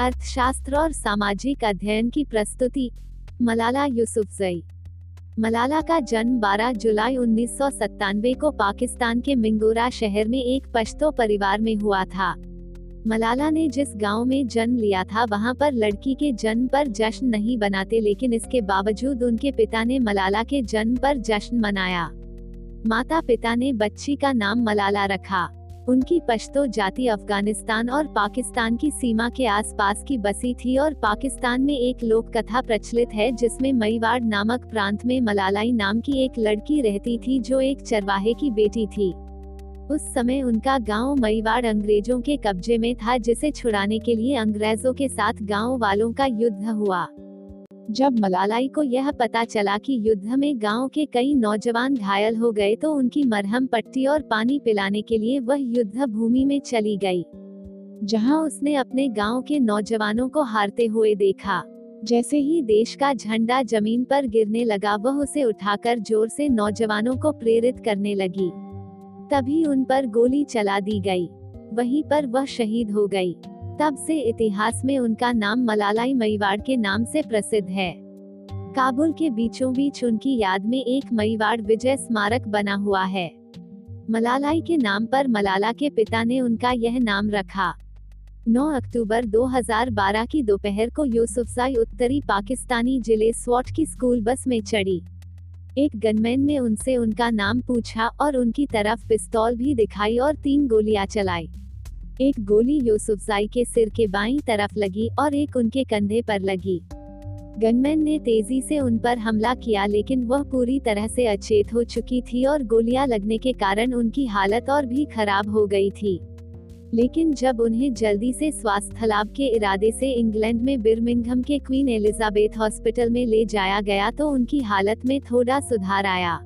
अर्थशास्त्र और सामाजिक अध्ययन की प्रस्तुति, मलाला यूसुफजई मलाला का जन्म 12 जुलाई उन्नीस सौ सत्तानवे को पाकिस्तान के मिंगोरा शहर में एक पश्तो परिवार में हुआ था। मलाला ने जिस गाँव में जन्म लिया था, वहाँ पर लड़की के जन्म पर जश्न नहीं बनाते लेकिन इसके बावजूद उनके पिता ने मलाला के जन्म पर जश्न मनाया। माता पिता ने बच्ची का नाम मलाला रखा। उनकी पश्तो जाति अफ़गानिस्तान और पाकिस्तान की सीमा के आसपास की बसी थी और पाकिस्तान में एक लोक कथा प्रचलित है जिसमें मईवाड़ नामक प्रांत में मलालाई नाम की एक लड़की रहती थी जो एक चरवाहे की बेटी थी। उस समय उनका गाँव मईवाड़ अंग्रेज़ों के कब्जे में था जिसे छुड़ाने के लिए अंग्रेज़ों के साथ गाँव वालों का युद्ध हुआ। जब मलालाई को यह पता चला कि युद्ध में गाँव के कई नौजवान घायल हो गए तो उनकी मरहम पट्टी और पानी पिलाने के लिए वह युद्ध भूमि में चली गई, जहाँ उसने अपने गाँव के नौजवानों को हारते हुए देखा। जैसे ही देश का झंडा ज़मीन पर गिरने लगा, वह उसे उठाकर ज़ोर से नौजवानों को प्रेरित करने लगी। तभी उन पर गोली चला दी गई। वहीं पर वह शहीद हो गई। तब से इतिहास में उनका नाम मलालाई मईवाड़ के नाम से प्रसिद्ध है। काबुल के बीचों बीच उनकी याद में एक मईवाड़ विजय स्मारक बना हुआ है। मलालाई के नाम पर मलाला के पिता ने उनका यह नाम रखा। 9 अक्टूबर 2012 की दोपहर को यूसुफजाई उत्तरी पाकिस्तानी ज़िले स्वॉट की स्कूल बस में चढ़ी। एक गनमैन ने उनसे उनका नाम पूछा और उनकी तरफ़ पिस्तौल भी दिखाई और तीन गोलियाँ चलाई। एक गोली यूसुफजाई के सिर के बाईं तरफ़ लगी और एक उनके कंधे पर लगी। गनमैन ने तेज़ी से उन पर हमला किया लेकिन वह पूरी तरह से अचेत हो चुकी थी और गोलियाँ लगने के कारण उनकी हालत और भी खराब हो गई थी। लेकिन जब उन्हें जल्दी से स्वास्थ्य लाभ के इरादे से इंग्लैंड में बिर्मिंघम के क्वीन एलिजाबेथ हॉस्पिटल में ले जाया गया तो उनकी हालत में थोड़ा सुधार आया।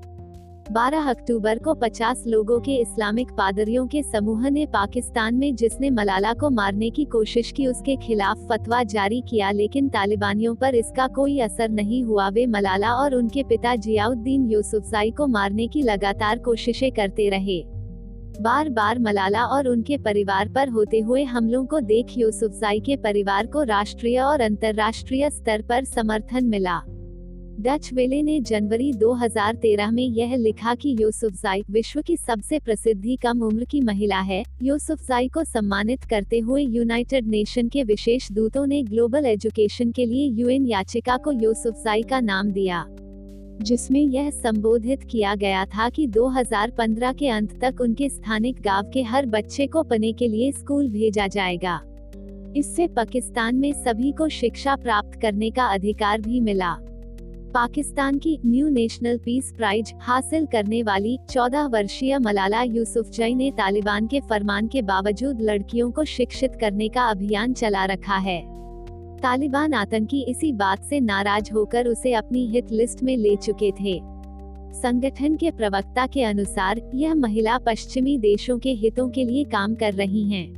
12 अक्टूबर को 50 लोगों के इस्लामिक पादरियों के समूह ने पाकिस्तान में जिसने मलाला को मारने की कोशिश की उसके खिलाफ फतवा जारी किया, लेकिन तालिबानियों पर इसका कोई असर नहीं हुआ। वे मलाला और उनके पिता जियाउद्दीन यूसुफजाई को मारने की लगातार कोशिशें करते रहे। बार बार मलाला और उनके परिवार पर होते हुए हमलों को देख यूसुफजाई के परिवार को राष्ट्रीय और अंतर्राष्ट्रीय स्तर पर समर्थन मिला। डच वेले ने जनवरी 2013 में यह लिखा कि यूसुफजाई विश्व की सबसे प्रसिद्धि कम उम्र की महिला है। यूसुफजाई को सम्मानित करते हुए यूनाइटेड नेशन के विशेष दूतों ने ग्लोबल एजुकेशन के लिए यूएन याचिका को यूसुफजाई का नाम दिया, जिसमें यह संबोधित किया गया था कि 2015 के अंत तक उनके स्थानिक गाँव के हर बच्चे को पने के लिए स्कूल भेजा जाएगा। इससे पाकिस्तान में सभी को शिक्षा प्राप्त करने का अधिकार भी मिला। पाकिस्तान की न्यू नेशनल पीस प्राइज हासिल करने वाली 14 वर्षीय मलाला यूसुफ यूसुफजई ने तालिबान के फरमान के बावजूद लड़कियों को शिक्षित करने का अभियान चला रखा है। तालिबान आतंकी इसी बात से नाराज़ होकर उसे अपनी हिट लिस्ट में ले चुके थे। संगठन के प्रवक्ता के अनुसार, यह महिला पश्चिमी देशों के हितों के लिए काम कर रही हैं।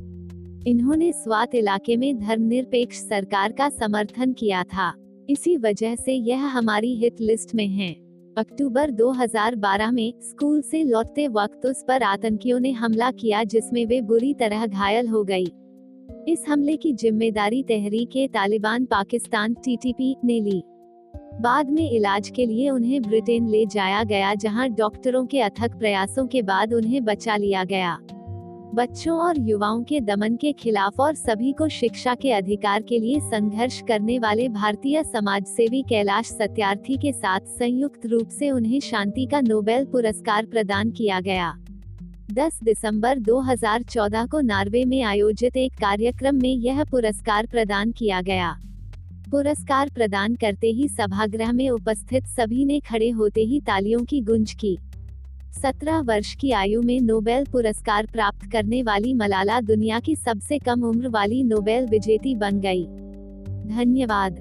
इन्होंने स्वात इलाके में धर्मनिरपेक्ष सरकार का समर्थन किया था। इसी वजह से यह हमारी हिट लिस्ट में है। अक्टूबर 2012 में स्कूल से लौटते वक्त उस पर आतंकियों ने हमला किया जिसमें वे बुरी तरह घायल हो गई। इस हमले की ज़िम्मेदारी तहरीक तालिबान पाकिस्तान टीटीपी ने ली। बाद में इलाज के लिए उन्हें ब्रिटेन ले जाया गया जहाँ डॉक्टरों के अथक प्रयासों के बाद उन्हें बचा लिया गया। बच्चों और युवाओं के दमन के खिलाफ और सभी को शिक्षा के अधिकार के लिए संघर्ष करने वाले भारतीय समाज सेवी कैलाश सत्यार्थी के साथ संयुक्त रूप से उन्हें शांति का नोबेल पुरस्कार प्रदान किया गया। 10 दिसंबर 2014 को नार्वे में आयोजित एक कार्यक्रम में यह पुरस्कार प्रदान किया गया। पुरस्कार प्रदान करते ही सभागृह में उपस्थित सभी ने खड़े होते ही तालियों की गुंज की। सत्रह वर्ष की आयु में नोबेल पुरस्कार प्राप्त करने वाली मलाला दुनिया की सबसे कम उम्र वाली नोबेल विजेती बन गई। धन्यवाद।